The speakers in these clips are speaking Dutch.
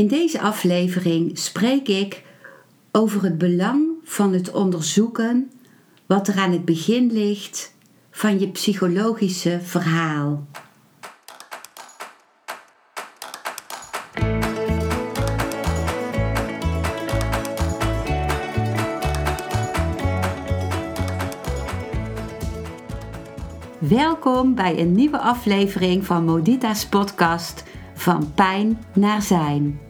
In deze aflevering spreek ik over het belang van het onderzoeken wat er aan het begin ligt van je psychologische verhaal. Welkom bij een nieuwe aflevering van Modita's podcast Van Pijn naar Zijn.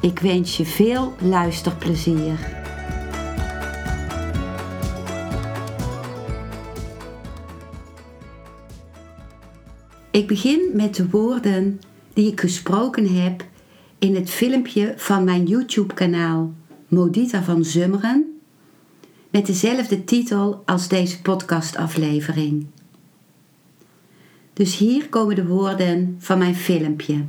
Ik wens je veel luisterplezier. Ik begin met de woorden die ik gesproken heb in het filmpje van mijn YouTube-kanaal Modita van Zummeren, met dezelfde titel als deze podcastaflevering. Dus hier komen de woorden van mijn filmpje.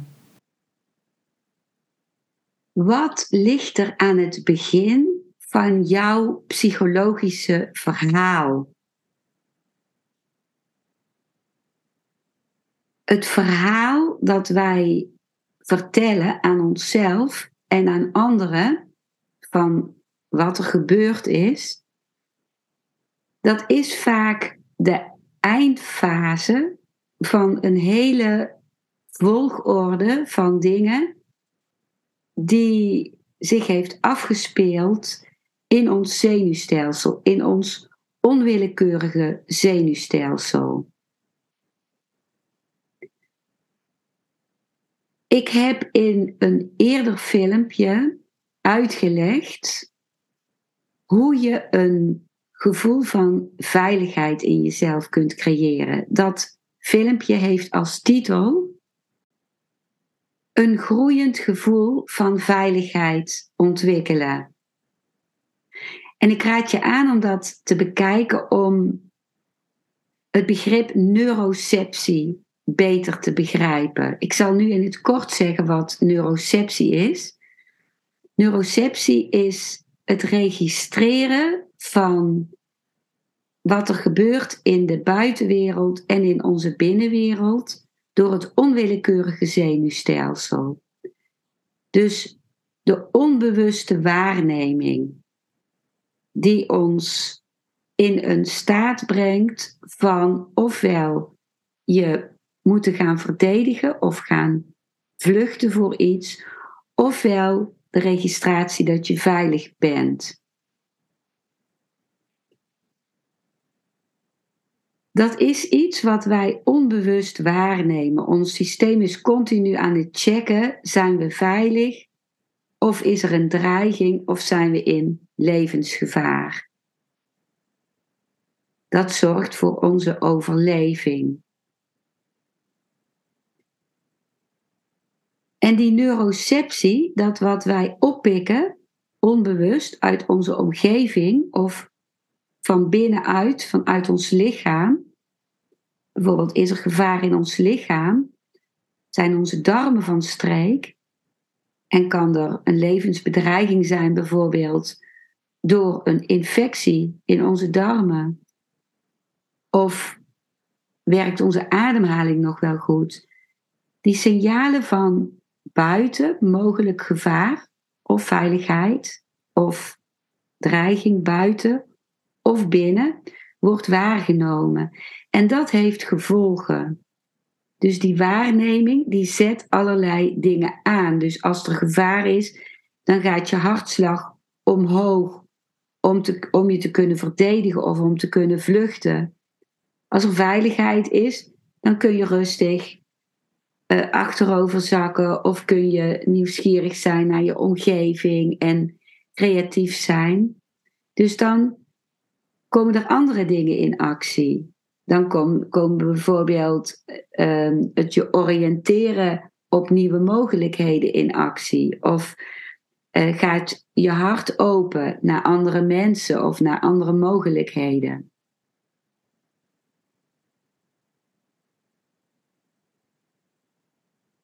Wat ligt er aan het begin van jouw psychologische verhaal? Het verhaal dat wij vertellen aan onszelf en aan anderen van wat er gebeurd is, dat is vaak de eindfase van een hele volgorde van dingen die zich heeft afgespeeld in ons zenuwstelsel, in ons onwillekeurige zenuwstelsel. Ik heb in een eerder filmpje uitgelegd hoe je een gevoel van veiligheid in jezelf kunt creëren. Dat filmpje heeft als titel een groeiend gevoel van veiligheid ontwikkelen. En ik raad je aan om dat te bekijken om het begrip neuroceptie beter te begrijpen. Ik zal nu in het kort zeggen wat neuroceptie is. Neuroceptie is het registreren van wat er gebeurt in de buitenwereld en in onze binnenwereld door het onwillekeurige zenuwstelsel. Dus de onbewuste waarneming die ons in een staat brengt van ofwel je moeten gaan verdedigen of gaan vluchten voor iets, ofwel de registratie dat je veilig bent. Dat is iets wat wij onbewust waarnemen. Ons systeem is continu aan het checken: zijn we veilig? Of is er een dreiging? Of zijn we in levensgevaar? Dat zorgt voor onze overleving. En die neuroceptie, dat wat wij oppikken, onbewust uit onze omgeving of van binnenuit, vanuit ons lichaam. Bijvoorbeeld is er gevaar in ons lichaam, zijn onze darmen van streek en kan er een levensbedreiging zijn, bijvoorbeeld door een infectie in onze darmen. Of werkt onze ademhaling nog wel goed? Die signalen van buiten mogelijk gevaar of veiligheid of dreiging buiten of binnen wordt waargenomen. En dat heeft gevolgen. Dus die waarneming die zet allerlei dingen aan. Dus als er gevaar is, dan gaat je hartslag omhoog om, te, om je te kunnen verdedigen of om te kunnen vluchten. Als er veiligheid is, dan kun je rustig uh, achterover zakken of kun je nieuwsgierig zijn naar je omgeving en creatief zijn. Dus dan komen er andere dingen in actie. Dan kom, komen bijvoorbeeld uh, het je oriënteren op nieuwe mogelijkheden in actie? Of uh, gaat je hart open naar andere mensen of naar andere mogelijkheden?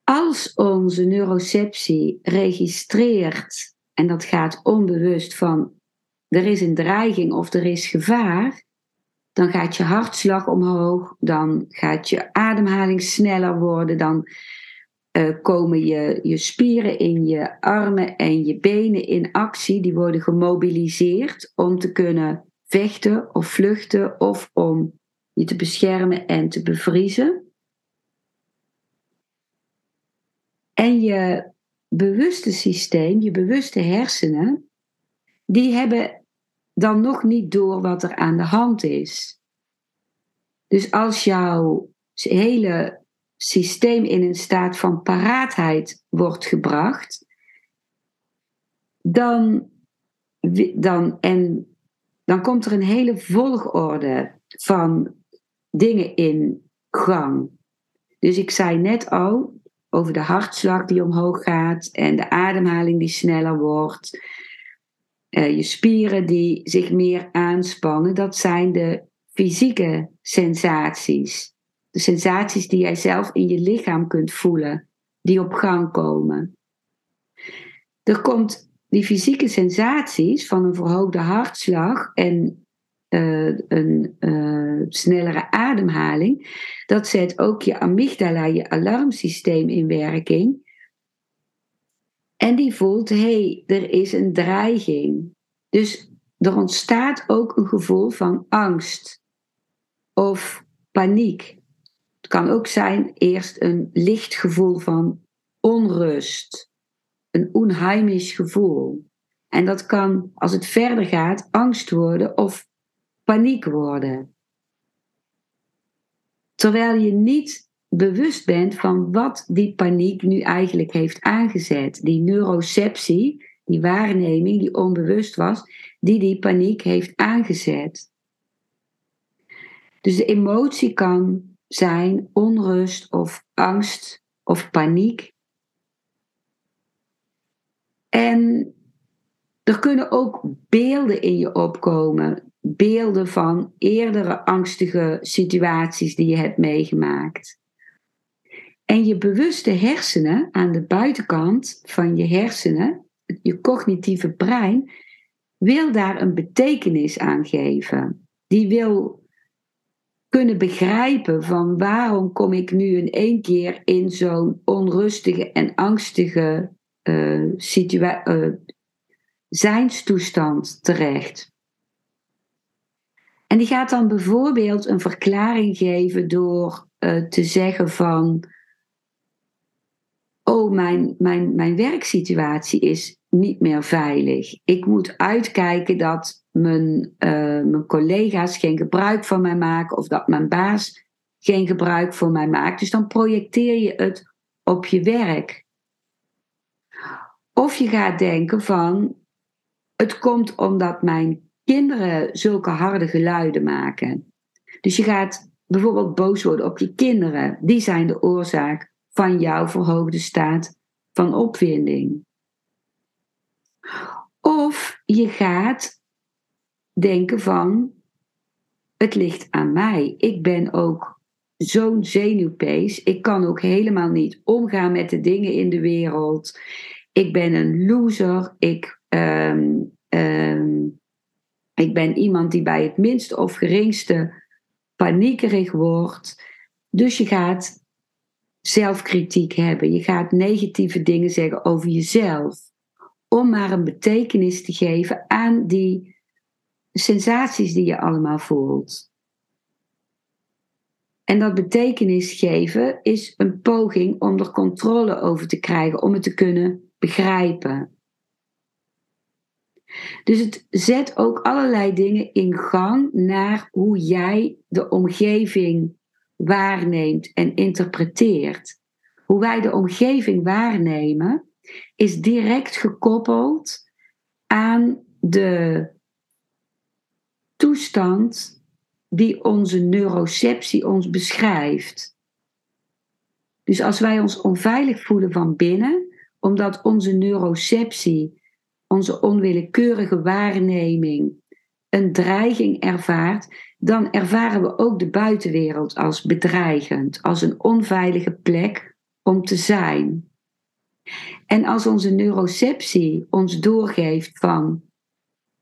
Als onze neuroceptie registreert, en dat gaat onbewust van er is een dreiging of er is gevaar, dan gaat je hartslag omhoog, dan gaat je ademhaling sneller worden, dan uh, komen je, je spieren in je armen en je benen in actie, die worden gemobiliseerd om te kunnen vechten of vluchten of om je te beschermen en te bevriezen. En je bewuste systeem, je bewuste hersenen, die hebben dan nog niet door wat er aan de hand is. Dus als jouw hele systeem in een staat van paraatheid wordt gebracht, dan, dan, en, dan komt er een hele volgorde van dingen in gang. Dus ik zei net al over de hartslag die omhoog gaat en de ademhaling die sneller wordt. Uh, je spieren die zich meer aanspannen, dat zijn de fysieke sensaties. De sensaties die jij zelf in je lichaam kunt voelen, die op gang komen. Er komt die fysieke sensaties van een verhoogde hartslag en uh, een uh, snellere ademhaling, dat zet ook je amygdala, je alarmsysteem in werking. En die voelt, hé, hey, er is een dreiging. Dus er ontstaat ook een gevoel van angst of paniek. Het kan ook zijn eerst een licht gevoel van onrust, een onheimisch gevoel. En dat kan, als het verder gaat, angst worden of paniek worden. Terwijl je niet bewust bent van wat die paniek nu eigenlijk heeft aangezet. Die neuroceptie, die waarneming die onbewust was, die die paniek heeft aangezet. Dus de emotie kan zijn onrust of angst of paniek. En er kunnen ook beelden in je opkomen. Beelden van eerdere angstige situaties die je hebt meegemaakt. En je bewuste hersenen aan de buitenkant van je hersenen, je cognitieve brein, wil daar een betekenis aan geven. Die wil kunnen begrijpen van waarom kom ik nu in één keer in zo'n onrustige en angstige uh, zijnstoestand terecht. En die gaat dan bijvoorbeeld een verklaring geven door uh, te zeggen van, oh mijn, mijn, mijn werksituatie is niet meer veilig. Ik moet uitkijken dat mijn, uh, mijn collega's geen gebruik van mij maken of dat mijn baas geen gebruik van mij maakt. Dus dan projecteer je het op je werk. Of je gaat denken van het komt omdat mijn kinderen zulke harde geluiden maken. Dus je gaat bijvoorbeeld boos worden op je kinderen. Die zijn de oorzaak van jouw verhoogde staat van opwinding. Of je gaat denken van, het ligt aan mij. Ik ben ook zo'n zenuwpees. Ik kan ook helemaal niet omgaan met de dingen in de wereld. Ik ben een loser. Ik, ehm, ehm, ik ben iemand die bij het minste of geringste paniekerig wordt. Dus je gaat zelfkritiek hebben. Je gaat negatieve dingen zeggen over jezelf. Om maar een betekenis te geven aan die sensaties die je allemaal voelt. En dat betekenis geven is een poging om er controle over te krijgen, om het te kunnen begrijpen. Dus het zet ook allerlei dingen in gang naar hoe jij de omgeving waarneemt en interpreteert. Hoe wij de omgeving waarnemen is direct gekoppeld aan de toestand die onze neuroceptie ons beschrijft. Dus als wij ons onveilig voelen van binnen, omdat onze neuroceptie, onze onwillekeurige waarneming, een dreiging ervaart, dan ervaren we ook de buitenwereld als bedreigend, als een onveilige plek om te zijn. En als onze neuroceptie ons doorgeeft van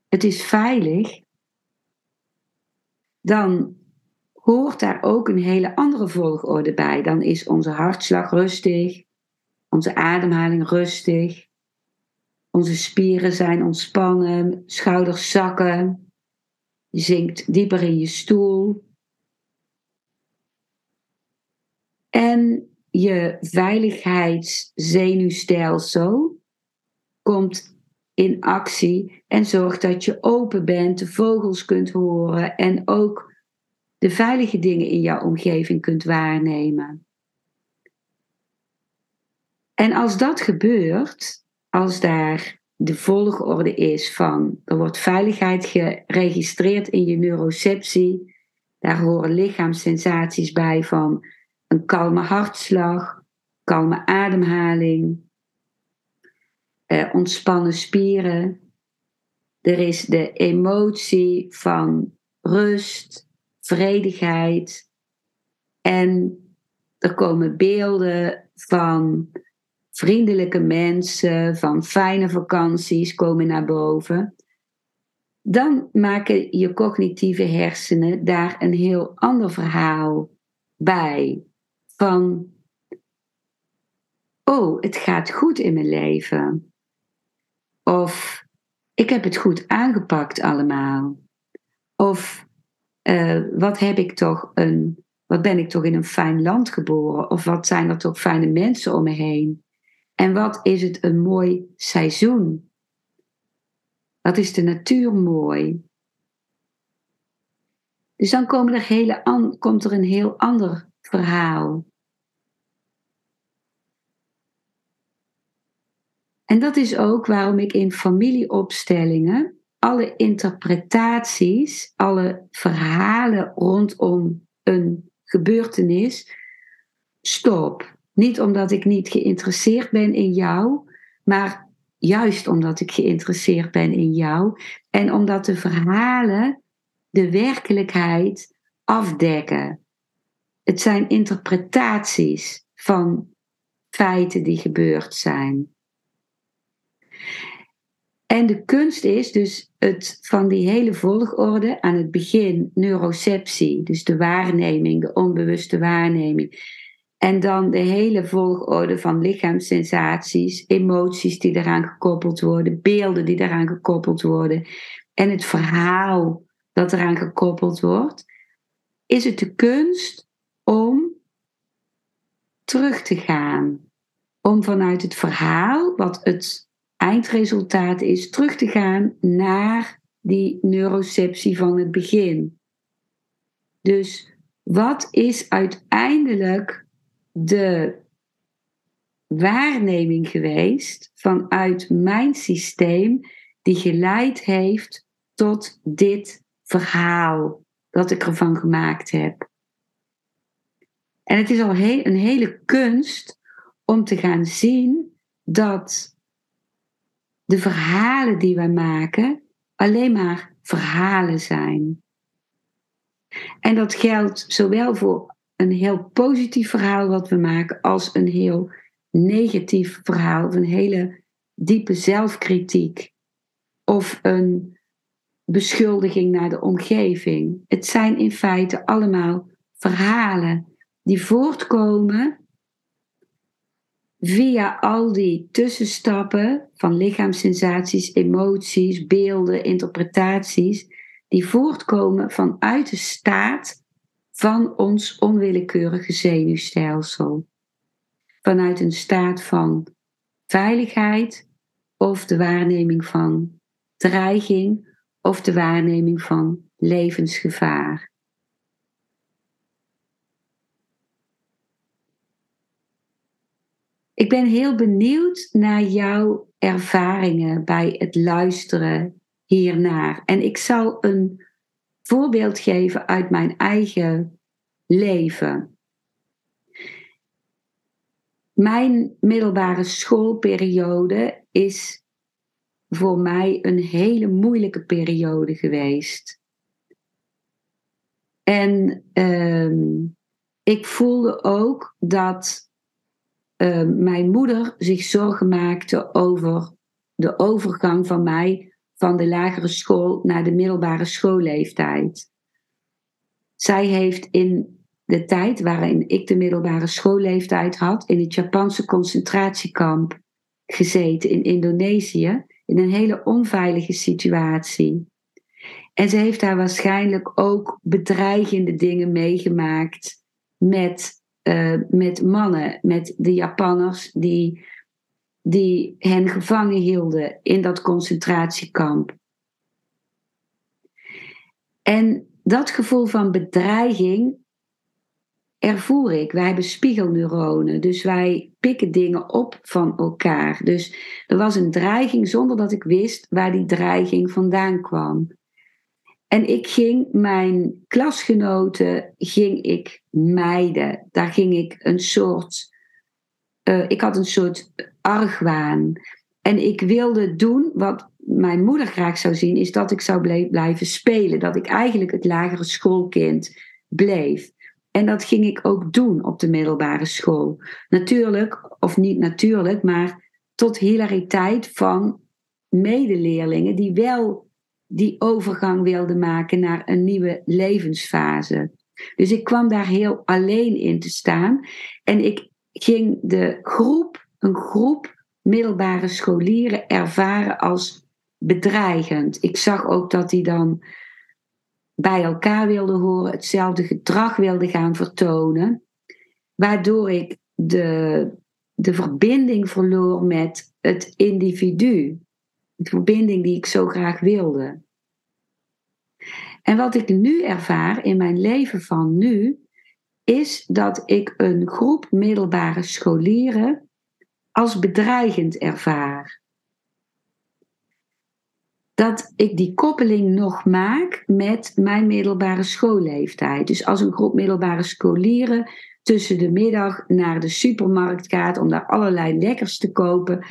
het is veilig, dan hoort daar ook een hele andere volgorde bij. Dan is onze hartslag rustig, onze ademhaling rustig, onze spieren zijn ontspannen, schouders zakken, je zinkt dieper in je stoel. En je veiligheidszenuwstelsel komt in actie en zorgt dat je open bent, de vogels kunt horen en ook de veilige dingen in jouw omgeving kunt waarnemen. En als dat gebeurt, als daar de volgorde is van er wordt veiligheid geregistreerd in je neuroceptie, daar horen lichaamssensaties bij van een kalme hartslag, kalme ademhaling, eh, ontspannen spieren. Er is de emotie van rust, vredigheid. En er komen beelden van vriendelijke mensen, van fijne vakanties komen naar boven. Dan maken je cognitieve hersenen daar een heel ander verhaal bij. Van, oh, het gaat goed in mijn leven. Of ik heb het goed aangepakt allemaal. Of uh, wat heb ik toch een, wat ben ik toch in een fijn land geboren? Of wat zijn er toch fijne mensen om me heen? En wat is het een mooi seizoen? Wat is de natuur mooi? Dus dan komen hele komt er een heel ander verhaal. En dat is ook waarom ik in familieopstellingen alle interpretaties, alle verhalen rondom een gebeurtenis stop. Niet omdat ik niet geïnteresseerd ben in jou, maar juist omdat ik geïnteresseerd ben in jou en omdat de verhalen de werkelijkheid afdekken. Het zijn interpretaties van feiten die gebeurd zijn. En de kunst is dus het van die hele volgorde aan het begin neuroceptie, dus de waarneming, de onbewuste waarneming. En dan de hele volgorde van lichaamssensaties, emoties die eraan gekoppeld worden, beelden die eraan gekoppeld worden en het verhaal dat eraan gekoppeld wordt. Is het de kunst om terug te gaan, om vanuit het verhaal, wat het eindresultaat is terug te gaan naar die neuroceptie van het begin. Dus wat is uiteindelijk de waarneming geweest vanuit mijn systeem die geleid heeft tot dit verhaal dat ik ervan gemaakt heb? En het is al een hele kunst om te gaan zien dat de verhalen die wij maken alleen maar verhalen zijn. En dat geldt zowel voor een heel positief verhaal wat we maken, als een heel negatief verhaal, of een hele diepe zelfkritiek, of een beschuldiging naar de omgeving. Het zijn in feite allemaal verhalen die voortkomen via al die tussenstappen van lichaamssensaties, emoties, beelden, interpretaties, die voortkomen vanuit de staat van ons onwillekeurige zenuwstelsel. Vanuit een staat van veiligheid of de waarneming van dreiging of de waarneming van levensgevaar. Ik ben heel benieuwd naar jouw ervaringen bij het luisteren hiernaar. En ik zal een voorbeeld geven uit mijn eigen leven. mijn middelbare schoolperiode is voor mij een hele moeilijke periode geweest. En ehm, ik voelde ook dat ehm, mijn moeder zich zorgen maakte over de overgang van mij van de lagere school naar de middelbare schoolleeftijd. Zij heeft in de tijd waarin ik de middelbare schoolleeftijd had, in het Japanse concentratiekamp gezeten in Indonesië, in een hele onveilige situatie. En ze heeft daar waarschijnlijk ook bedreigende dingen meegemaakt met, uh, met mannen, met de Japanners die, die hen gevangen hielden in dat concentratiekamp. En dat gevoel van bedreiging ervoer ik. Wij hebben spiegelneuronen, dus wij pikken dingen op van elkaar. Dus er was een dreiging zonder dat ik wist waar die dreiging vandaan kwam. En ik ging mijn klasgenoten ging ik mijden. Daar ging ik een soort. Uh, ik had een soort argwaan. En ik wilde doen wat mijn moeder graag zou zien, is dat ik zou blijven spelen. Dat ik eigenlijk het lagere schoolkind bleef. En dat ging ik ook doen op de middelbare school. Natuurlijk, of niet natuurlijk, maar tot hilariteit van medeleerlingen die wel die overgang wilden maken naar een nieuwe levensfase. Dus ik kwam daar heel alleen in te staan. En ik ging de groep, een groep middelbare scholieren ervaren als bedreigend. Ik zag ook dat die dan bij elkaar wilden horen, hetzelfde gedrag wilden gaan vertonen, waardoor ik de, de verbinding verloor met het individu. De verbinding die ik zo graag wilde. En wat ik nu ervaar in mijn leven van nu, is dat ik een groep middelbare scholieren als bedreigend ervaar dat ik die koppeling nog maak met mijn middelbare schoolleeftijd. Dus als een groep middelbare scholieren tussen de middag naar de supermarkt gaat om daar allerlei lekkers te kopen.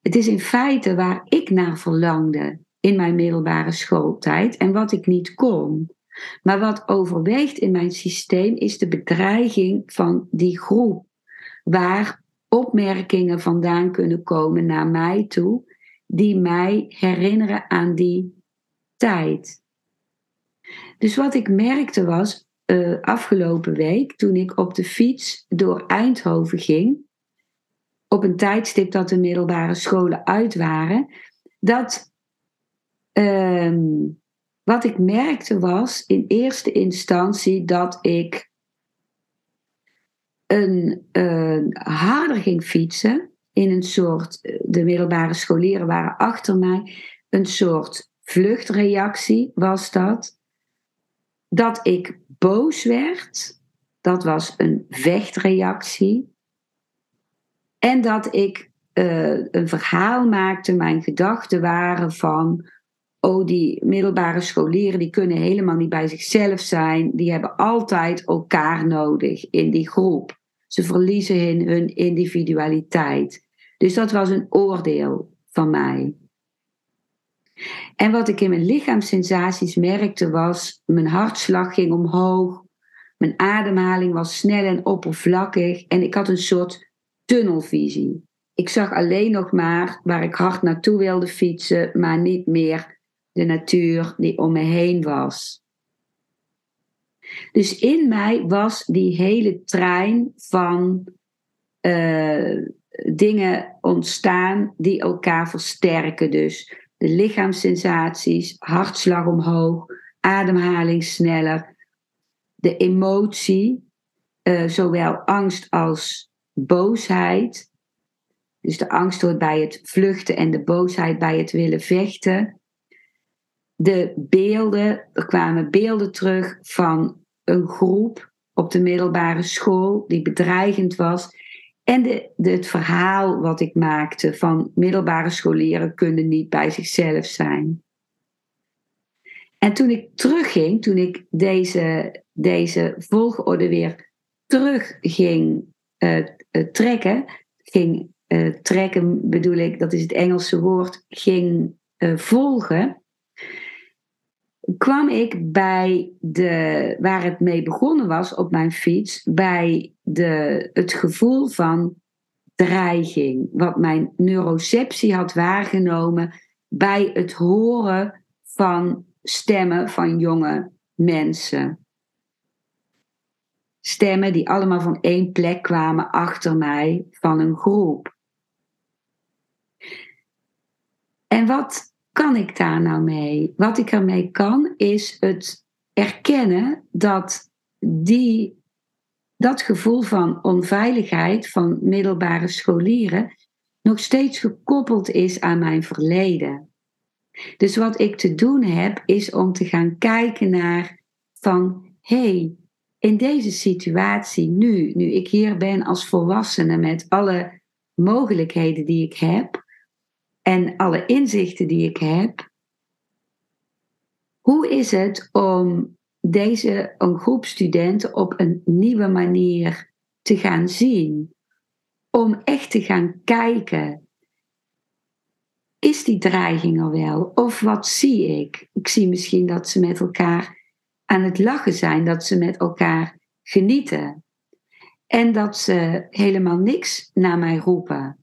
Het is in feite waar ik naar verlangde in mijn middelbare schooltijd en wat ik niet kon. Maar wat overweegt in mijn systeem is de bedreiging van die groep, waar opmerkingen vandaan kunnen komen naar mij toe die mij herinneren aan die tijd. Dus wat ik merkte was uh, afgelopen week, toen ik op de fiets door Eindhoven ging, op een tijdstip dat de middelbare scholen uit waren, dat uh, wat ik merkte was in eerste instantie dat ik een, harder ging fietsen in een soort, de middelbare scholieren waren achter mij, een soort vluchtreactie was dat. Dat ik boos werd, dat was een vechtreactie. En dat ik uh, een verhaal maakte, mijn gedachten waren van, oh die middelbare scholieren die kunnen helemaal niet bij zichzelf zijn, die hebben altijd elkaar nodig in die groep. Ze verliezen hun, hun individualiteit. Dus dat was een oordeel van mij. En wat ik in mijn lichaamssensaties merkte was, mijn hartslag ging omhoog, mijn ademhaling was snel en oppervlakkig en ik had een soort tunnelvisie. Ik zag alleen nog maar waar ik hard naartoe wilde fietsen, maar niet meer de natuur die om me heen was. Dus in mij was die hele trein van uh, dingen ontstaan die elkaar versterken. Dus de lichaamssensaties, hartslag omhoog, ademhaling sneller, de emotie, uh, zowel angst als boosheid. Dus de angst hoort bij het vluchten en de boosheid bij het willen vechten. De beelden, er kwamen beelden terug van een groep op de middelbare school die bedreigend was. En de, het verhaal wat ik maakte van middelbare scholieren kunnen niet bij zichzelf zijn. En toen ik terugging, toen ik deze, deze volgorde weer terug ging uh, trekken, ging uh, trekken, bedoel ik, dat is het Engelse woord, ging volgen, kwam ik bij de, waar het mee begonnen was op mijn fiets, bij de, het gevoel van dreiging, wat mijn neuroceptie had waargenomen bij het horen van stemmen van jonge mensen. Stemmen die allemaal van één plek kwamen achter mij van een groep. En wat kan ik daar nou mee? Wat ik ermee kan, is het erkennen dat die, dat gevoel van onveiligheid van middelbare scholieren nog steeds gekoppeld is aan mijn verleden. Dus wat ik te doen heb, is om te gaan kijken naar van hey, in deze situatie nu, nu ik hier ben als volwassene met alle mogelijkheden die ik heb en alle inzichten die ik heb, hoe is het om deze een groep studenten op een nieuwe manier te gaan zien? Om echt te gaan kijken. Is die dreiging er wel? Of wat zie ik? Ik zie misschien dat ze met elkaar aan het lachen zijn, dat ze met elkaar genieten. En dat ze helemaal niks naar mij roepen.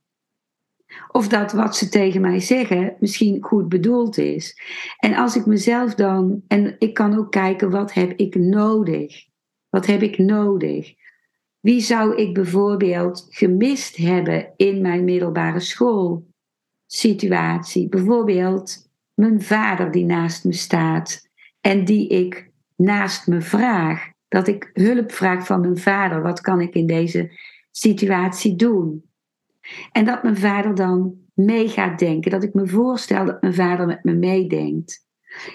Of dat wat ze tegen mij zeggen misschien goed bedoeld is. En als ik mezelf dan, en ik kan ook kijken, wat heb ik nodig? Wat heb ik nodig? Wie zou ik bijvoorbeeld gemist hebben in mijn middelbare schoolsituatie? Bijvoorbeeld mijn vader die naast me staat en die ik naast me vraag. Dat ik hulp vraag van mijn vader. Wat kan ik in deze situatie doen? En dat mijn vader dan mee gaat denken. Dat ik me voorstel dat mijn vader met me meedenkt.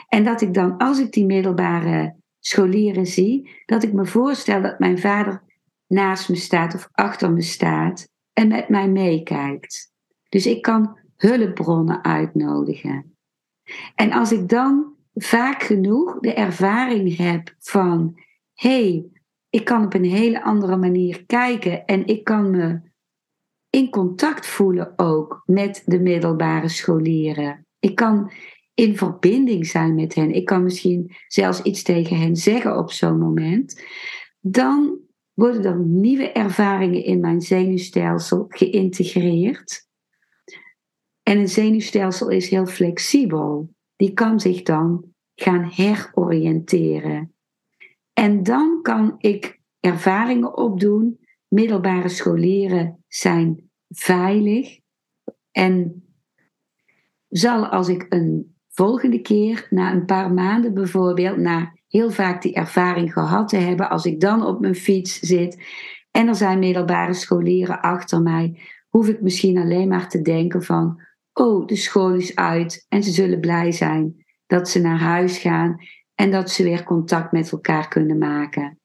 En dat ik dan, als ik die middelbare scholieren zie, dat ik me voorstel dat mijn vader naast me staat of achter me staat en met mij meekijkt. Dus ik kan hulpbronnen uitnodigen. En als ik dan vaak genoeg de ervaring heb van hé, hey, ik kan op een hele andere manier kijken en ik kan me in contact voelen ook met de middelbare scholieren. Ik kan in verbinding zijn met hen. Ik kan misschien zelfs iets tegen hen zeggen op zo'n moment. Dan worden er nieuwe ervaringen in mijn zenuwstelsel geïntegreerd. En een zenuwstelsel is heel flexibel. Die kan zich dan gaan heroriënteren. En dan kan ik ervaringen opdoen. Middelbare scholieren zijn veilig. En zal als ik een volgende keer, na een paar maanden bijvoorbeeld, na heel vaak die ervaring gehad te hebben, als ik dan op mijn fiets zit en er zijn middelbare scholieren achter mij, hoef ik misschien alleen maar te denken van, oh, de school is uit en ze zullen blij zijn dat ze naar huis gaan en dat ze weer contact met elkaar kunnen maken.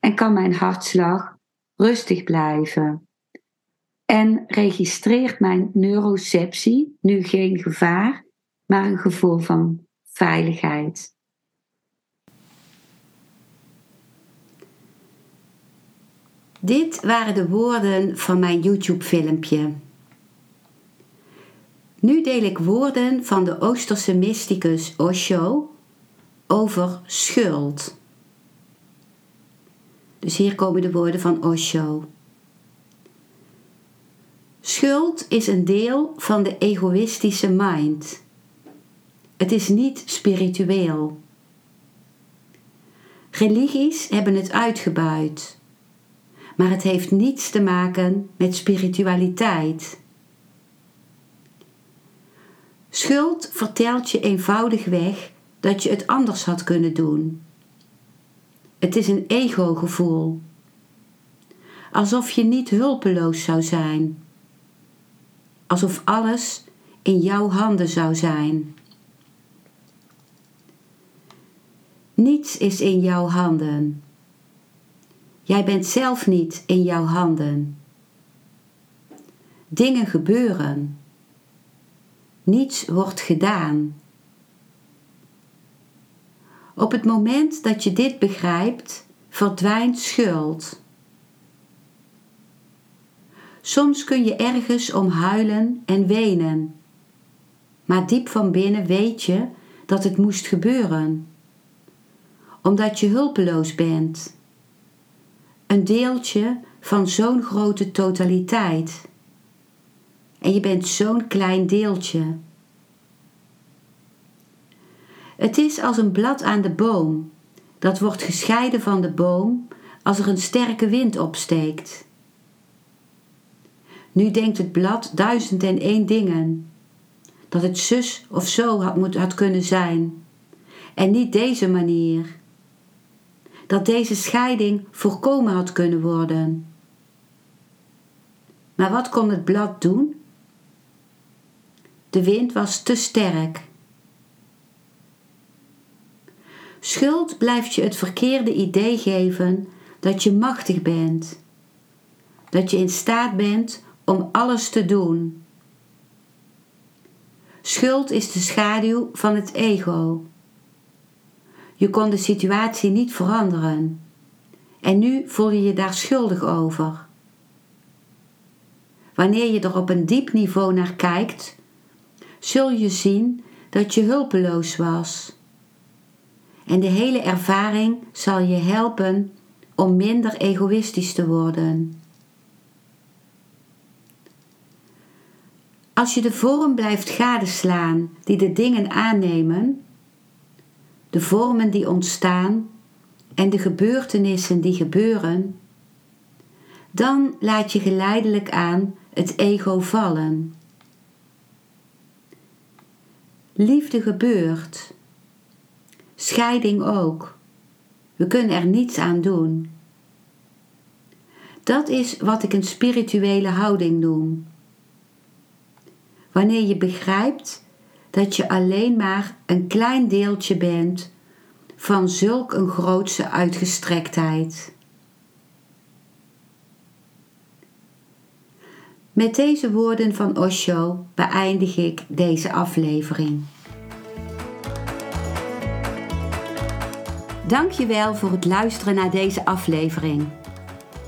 En kan mijn hartslag rustig blijven. En registreert mijn neuroceptie nu geen gevaar, maar een gevoel van veiligheid. Dit waren de woorden van mijn YouTube-filmpje. Nu deel ik woorden van de Oosterse mysticus Osho over schuld. Dus hier komen de woorden van Osho. Schuld is een deel van de egoïstische mind. Het is niet spiritueel. Religies hebben het uitgebuit, maar het heeft niets te maken met spiritualiteit. Schuld vertelt je eenvoudigweg dat je het anders had kunnen doen. Het is een ego-gevoel. Alsof je niet hulpeloos zou zijn. Alsof alles in jouw handen zou zijn. Niets is in jouw handen. Jij bent zelf niet in jouw handen. Dingen gebeuren. Niets wordt gedaan. Op het moment dat je dit begrijpt, verdwijnt schuld. Soms kun je ergens om huilen en wenen. Maar diep van binnen weet je dat het moest gebeuren. Omdat je hulpeloos bent. Een deeltje van zo'n grote totaliteit. En je bent zo'n klein deeltje. Het is als een blad aan de boom. Dat wordt gescheiden van de boom als er een sterke wind opsteekt. Nu denkt het blad duizend en één dingen. Dat het zus of zo had, moet, had kunnen zijn. En niet deze manier. Dat deze scheiding voorkomen had kunnen worden. Maar wat kon het blad doen? De wind was te sterk. Schuld blijft je het verkeerde idee geven dat je machtig bent. Dat je in staat bent om alles te doen. Schuld is de schaduw van het ego. Je kon de situatie niet veranderen en nu voel je je daar schuldig over. Wanneer je er op een diep niveau naar kijkt, zul je zien dat je hulpeloos was. En de hele ervaring zal je helpen om minder egoïstisch te worden. Als je de vorm blijft gadeslaan die de dingen aannemen, de vormen die ontstaan en de gebeurtenissen die gebeuren, dan laat je geleidelijk aan het ego vallen. Liefde gebeurt, scheiding ook. We kunnen er niets aan doen. Dat is wat ik een spirituele houding noem. Wanneer je begrijpt dat je alleen maar een klein deeltje bent van zulk een grootse uitgestrektheid. Met deze woorden van Osho beëindig ik deze aflevering. Dankjewel voor het luisteren naar deze aflevering.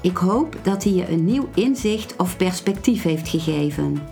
Ik hoop dat hij je een nieuw inzicht of perspectief heeft gegeven.